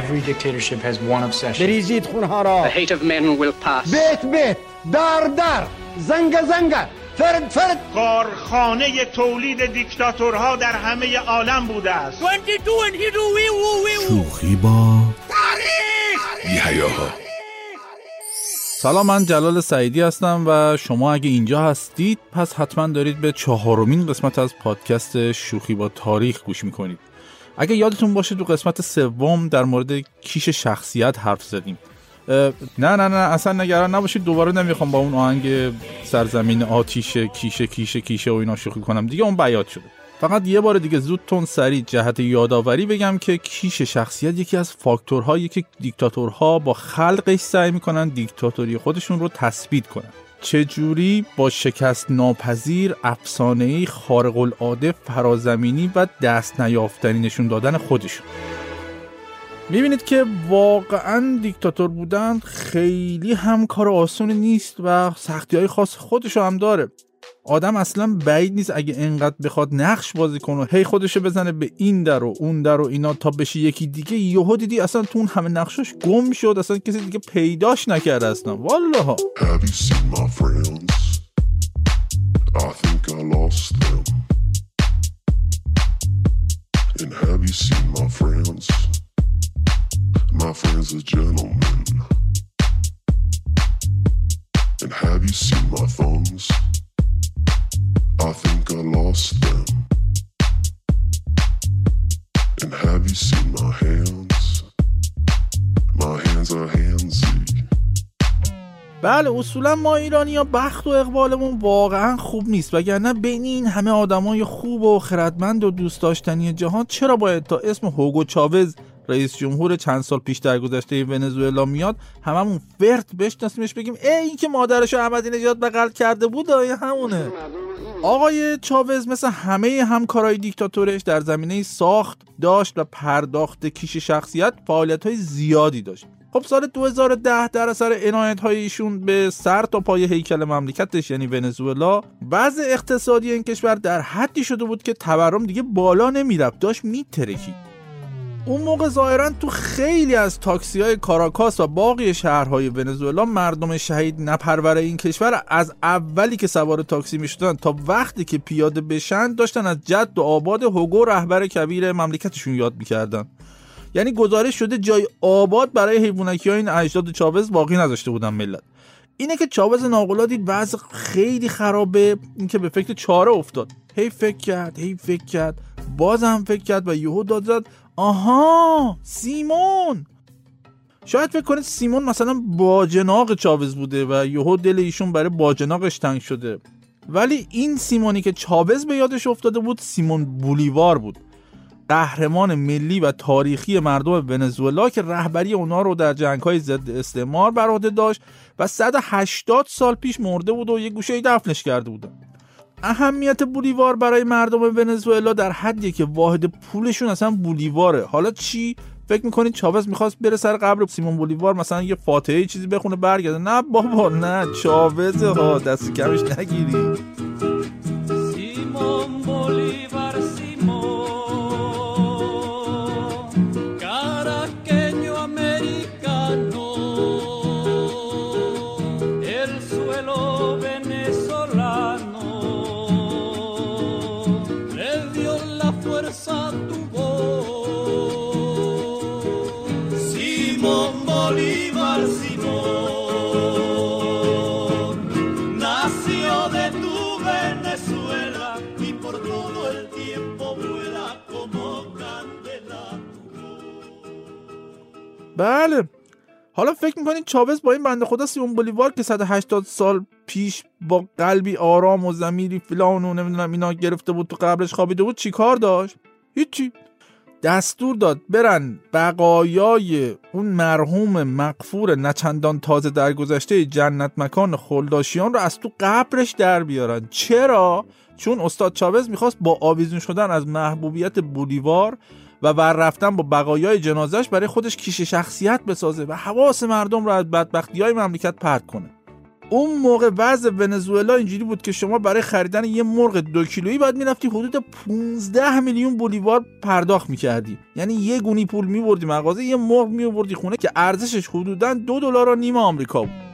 Every dictatorship has one obsession. بریزید خونها را. The hate of men will pass. بیت بیت در در. زنگ زنگ. فرد فرد. کارخانه تولید دیکتاتورها در همه عالم بوده است. شوخی با سلام من جلال سعیدی هستم و شما اگه اینجا هستید پس حتما دارید به چهارمین قسمت از پادکست شوخی با تاریخ گوش می‌کنید. اگه یادتون باشه تو قسمت سوم در مورد کیش شخصیت حرف زدیم. نه نه نه اصلا نگران نباشید دوباره نمی‌خوام با اون آهنگ سرزمین آتیش کیشه کیشه کیشه و اینا شوخی کنم. دیگه اون بیاد شده. فقط یه بار دیگه زود تون سریع جهت یادآوری بگم که کیش شخصیت یکی از فاکتورهایی که دیکتاتورها با خلقش سعی می‌کنن دیکتاتوری خودشون رو تثبیت کنن. چجوری با شکست ناپذیر افسانه‌ای خارق العاده فرازمینی و دست نیافتنی نشون دادن خودشون؟ می‌بینید که واقعا دیکتاتور بودن خیلی هم کار آسونی نیست و سختی های خاص خودشو هم داره. آدم اصلا بعید نیست اگه انقدر بخواد نقش بازی کنه هی خودشو بزنه به این در و اون در و اینا تا بشه یکی دیگه یهو دیدی اصلا تو اون همه نقشاش گم شد اصلا کسی دیگه پیداش نکرده اصلا. والله. Them. And have you seen my friends? I think I lost them. And have you seen my hands? My hands are handsy. بله اصولا ما ایرانی ها بخت و اقبالمون واقعا خوب نیست وگرنه بین این همه آدمای خوب و خردمند و دوست داشتنی جهان چرا باید تا اسم هوگو چاوز رئیس جمهور چند سال پیش در گذشته ونزوئلا میاد هممون فرت بشناسیمش بگیم ای این که مادرشو احمدی نژاد بغل کرده بود آیه همونه؟ آقای چاوز مثل همه همکارای دیکتاتورش در زمینه ساخت داشت و پرداخت کیش شخصیت فعالیت های زیادی داشت. خب سال 2010 در اثر عنایت های ایشون به سر تا پای هیکل مملکتش یعنی ونزوئلا وضع اقتصادی این کشور در حدی شده بود که تورم دیگه بالا نمی‌رفت داشت میترکید. اون موقع ظاهرا تو خیلی از تاکسی های کاراکاس و باقی شهرهای ونزوئلا مردم شهید نپرور این کشور از اولی که سوار تاکسی می‌شدن تا وقتی که پیاده بشن داشتن از جد و آباد هوگو رهبر کبیر مملکتشون یاد می‌کردن. یعنی گزارش شده جای آباد برای حیوانکی های این اجداد چاوز باقی نذاشته بودن ملت. اینه که چاوز ناقلا دید وضع خیلی خرابه اینکه به فکر چاره افتاد. هی فکر کرد هی فکر کرد. بازم فکر کرد و یهو داد زد. آها سیمون. شاید فکر کنید سیمون مثلا باجناق چاوز بوده و یهو دل ایشون برای باجناقش تنگ شده. ولی این سیمونی که چاوز به یادش افتاده بود سیمون بولیوار بود. قهرمان ملی و تاریخی مردم ونزوئلا که رهبری اونا رو در جنگ‌های ضد استعمار بر عهده داشت و 180 سال پیش مرده بود و یه گوشه دفنش کرده بودن. اهمیت بولیوار برای مردم ونزوئلا در حدیه که واحد پولشون اصلا بولیواره. حالا چی؟ فکر می‌کنید چاوز می‌خواست بره سر قبر سیمون بولیوار مثلا یه فاتحه چیزی بخونه برگرده؟ نه بابا نه. چاوز ها دست کمش نگیری Simón Bolívar بله. حالا فکر می‌کنید چاوز با این بنده خدا سیمون بولیوار که 180 سال پیش با قلبی آرام و زمیری فلان و نمی‌دونم اینا گرفته بود تو قبرش خوابیده بود چی کار داشت؟ هیچی. دستور داد برن بقایای اون مرحوم مقفور نچندان تازه در گذشته جنت مکان خلداشیان رو از تو قبرش در بیارن. چرا؟ چون استاد چاوز می‌خواست با آویزون شدن از محبوبیت بولیوار و بر رفتن با بقایای جنازش برای خودش کیش شخصیت بسازه و حواس مردم رو از بدبختی های مملکت پرت کنه. اون موقع وضع ونزوئلا اینجوری بود که شما برای خریدن یه مرغ دو کیلویی باید می‌رفتی حدود 15 میلیون بولیوار پرداخت می‌کردی. یعنی یه گونی پول میبردی مغازه یه مرغ میبردی خونه که ارزشش حدودا دو دلار و نیم آمریکا بود.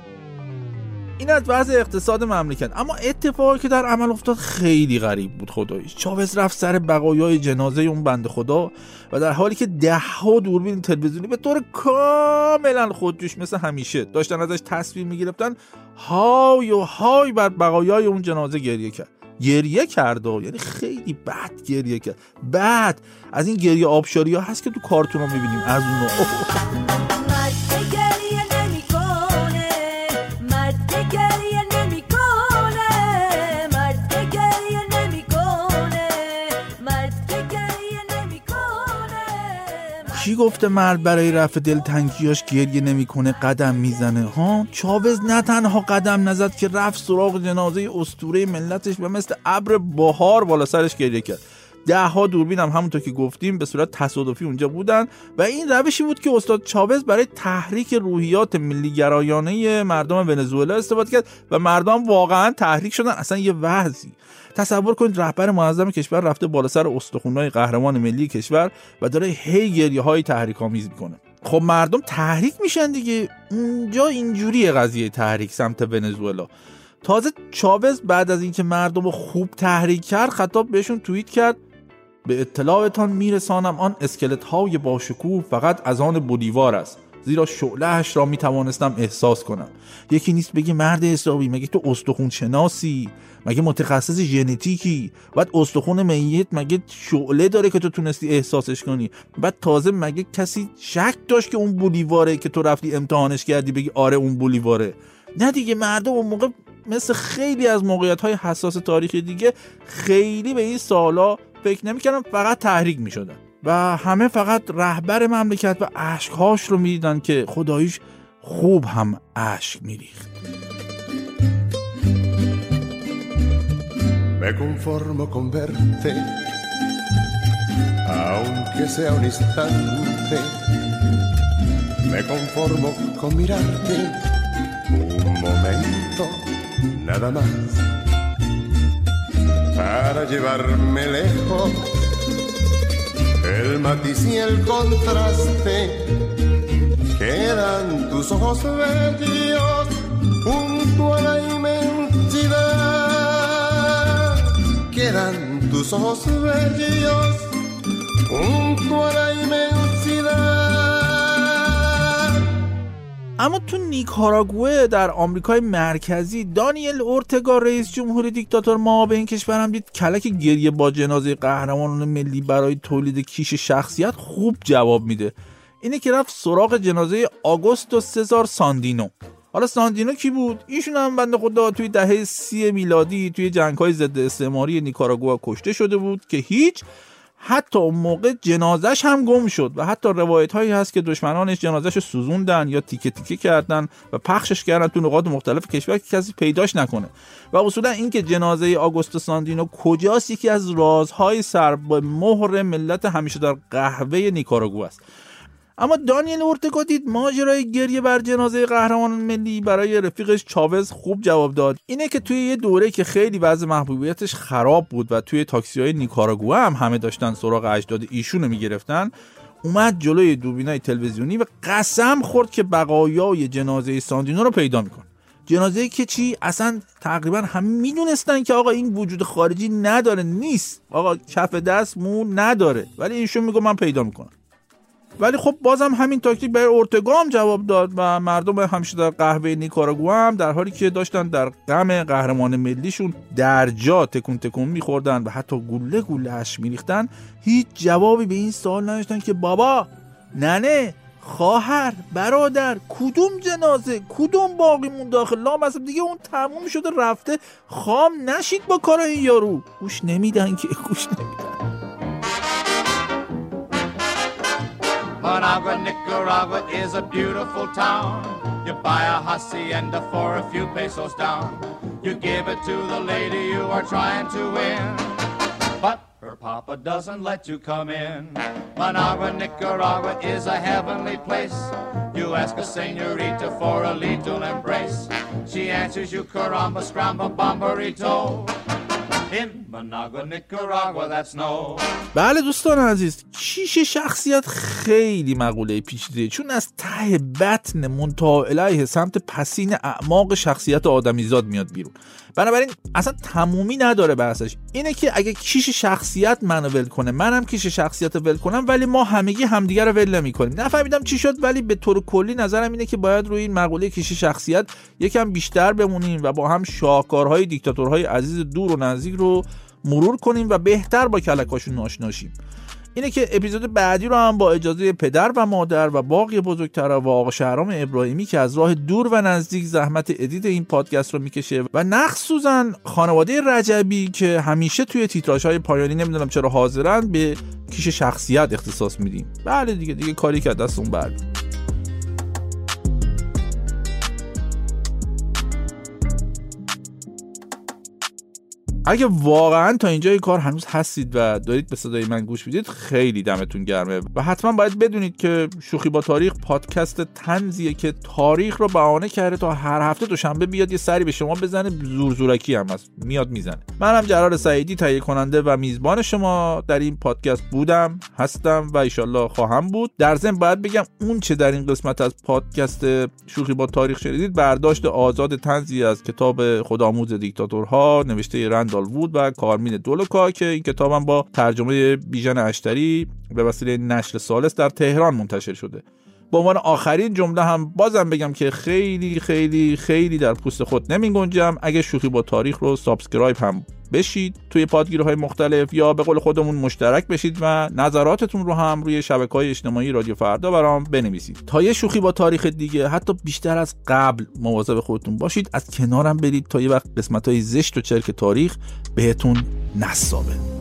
این از وضع اقتصاد مملکت. اما اتفاقی که در عمل افتاد خیلی غریب بود خداییش چاوز رفت سر بقایای جنازه اون بند خدا و در حالی که ده ها دوربین تلویزیونی به طور کاملا خودجوش مثل همیشه داشتن ازش تصویر می‌گرفتن های و های بر بقایای اون جنازه گریه کرد. گریه کرد و یعنی خیلی بد گریه کرد. بعد از این گریه آبشاری ها هست که تو کارتون رو می‌بینیم از اون. گفته مرد برای رفع دلتنگیاش گریه نمی‌کنه قدم می‌زنه. ها؟ چاوز نه تنها قدم نزد که رفت سراغ جنازه استوره ملتش و مثل ابر بهار بالا سرش گریه کرد. ده ها دوربین هم همونطور که گفتیم به صورت تصادفی اونجا بودن و این روشی بود که استاد چاوز برای تحریک روحیات ملی گرایانه مردم ونزوئلا استفاده کرد و مردم واقعا تحریک شدن. اصلا یه وضعی. تصور کنید رهبر معظم کشور رفته بالا سر استخونهای قهرمان ملی کشور و داره هی گریه های تحریک آمیز می‌کنه. خب مردم تحریک میشن دیگه. اونجا اینجوریه قضیه تحریک سمت ونزوئلا. تازه چاوز بعد از اینکه مردم رو خوب تحریک کرد خطاب بهشون توییت کرد. به اطلاعتان میرسانم آن اسکلت های باشکوه فقط از آن بولیوار است. زیرا شعلهش را می‌توانستم احساس کنم. یکی نیست بگی مرد حسابی مگه تو استخون شناسی؟ مگه متخصص ژنتیکی؟ بعد استخون میت مگه شعله داره که تو تونستی احساسش کنی؟ بعد تازه مگه کسی شک داشت که اون بولیواره که تو رفتی امتحانش کردی بگی آره اون بولیواره؟ نه دیگه مردم اون موقع مثل خیلی از موقعیت های حساس تاریخی دیگه خیلی به این سالا فکر نمی‌کردن فقط تحریک می‌شدن. و همه فقط رهبر مملکت و اشکهاش رو می‌دیدن که خداییش خوب هم اشک میریخت Me conformo con verte, aunque sea un instante. Me conformo con mirarte un momento, nada más, para llevarme lejos el matiz y el contraste. Quedan tus ojos bellos junto a la inmensidad. Quedan tus ojos bellos junto a la inmensidad. اما تو نیکاراگوه در آمریکای مرکزی دانیل اورتگا رئیس جمهور دیکتاتور ما به این کشور هم دید کلک گریه با جنازه قهرمانان ملی برای تولید کیش شخصیت خوب جواب میده. اینه که رفت سراغ جنازه آگوستو سزار ساندینو. حالا ساندینو کی بود؟ ایشون هم بنده خدا توی دهه سی میلادی توی جنگ های ضد استعماری نیکاراگوآ کشته شده بود که هیچ حتی اون موقع جنازش هم گم شد و حتی روایت هایی هست که دشمنانش جنازش رو سوزوندن یا تیکه تیکه کردن و پخشش کردن تو نقاط مختلف کشور که کسی پیداش نکنه. و اصولا اینکه جنازه آگوستو ساندینو کجاست؟ یکی از رازهای سر به مهر ملت همیشه در قهوه نیکاراگو است. اما دانیل اورتگا دید ماجرای گریه بر جنازه قهرمان ملی برای رفیقش چاوز خوب جواب داد. اینه که توی یه دوره که خیلی وضع محبوبیتش خراب بود و توی تاکسی های نیکاراگوه هم همه داشتن سراغ اجداد ایشون رو می‌گرفتن اومد جلوی دوربینای تلویزیونی و قسم خورد که بقایای جنازه ساندینو رو پیدا می‌کنه جنازه که چی؟ اصلا تقریبا همه می‌دونستن که آقا این وجود خارجی نداره نیست. آقا کف دست مو نداره. ولی ایشون میگه من پیدا می‌کنم. ولی خب بازم همین تاکتیک برای اورتگا جواب داد و مردم همیشه در قهوه نیکاراگوآ هم در حالی که داشتن در غم قهرمان ملیشون در جا تکون تکون میخوردن و حتی گله گله اش میریختن هیچ جوابی به این سوال نداشتن که بابا ننه خواهر برادر کدوم جنازه کدوم باقی مون داخل لام اصلا دیگه اون تموم شده رفته خام نشید با کار این یارو. گوش نمیدن که گوش نمیدن. Managua, Nicaragua is a beautiful town. You buy a hacienda for a few pesos down. You give it to the lady you are trying to win. But her papa doesn't let you come in. Managua, Nicaragua is a heavenly place. You ask a senorita for a little embrace. She answers you caramba, scramba, bomberito. بله دوستان عزیز کیش شخصیت خیلی مقوله پیچیده چون از ته بطن منتها الیه سمت پسین اعماق شخصیت آدمیزاد میاد بیرون. بنابراین اصلا تمومی نداره بحثش. اینه که اگه کیش شخصیت منو ول کنه منم کیش شخصیت ول کنم ولی ما همگی همدیگه رو ول نمی‌کنیم. نفهمیدم چی شد ولی به طور کلی نظرم اینه که باید روی این مقوله کیش شخصیت یکم بیشتر بمونیم و با هم شاهکارهای دیکتاتورهای عزیز دور و نزدیک رو مرور کنیم و بهتر با کلکاشون آشناشیم اینه که اپیزود بعدی رو هم با اجازه پدر و مادر و باقی بزرگتر و آقا شهرام ابراهیمی که از راه دور و نزدیک زحمت ادیت این پادکست رو می‌کشه و مخصوصا خانواده رجبی که همیشه توی تیتراژ های پایانی نمی‌دونم چرا حاضرن به کیش شخصیت اختصاص میدیم. بله دیگه دیگه کاری که دست اون اگه واقعا تا اینجای کار هنوز هستید و دارید به صدای من گوش می‌دید خیلی دمتون گرمه. و حتما باید بدونید که شوخی با تاریخ پادکست تنزیه که تاریخ رو بهانه کرده تا هر هفته دوشنبه بیاد یه سری به شما بزنه زور زورکی هم هست میاد می‌زنه. منم جلال سعیدی تهیه کننده و میزبان شما در این پادکست بودم هستم و ایشالله خواهم بود. در ضمن باید بگم اون چه در این قسمت از پادکست شوخی با تاریخ شنیدید برداشت آزاد تنزی از کتاب خودآموز دیکتاتورها نوشته رندال وود و کارمین دولوکا که این کتابم با ترجمه بیژن اشتری به وسیله نشر ثالث در تهران منتشر شده. به عنوان آخرین جمله هم بازم بگم که خیلی خیلی خیلی در پوست خود نمی گنجم اگه شوخی با تاریخ رو subscribe هم بشید توی پادگیرهای مختلف یا به قول خودمون مشترک بشید و نظراتتون رو هم روی شبکه های اجتماعی رادیو فردا برام بنویسید. تا یه شوخی با تاریخ دیگه حتی بیشتر از قبل مواظب خودتون باشید. از کنارم برید تا یه وقت قسمت های زشت و چرک تاریخ بهتون نصابه.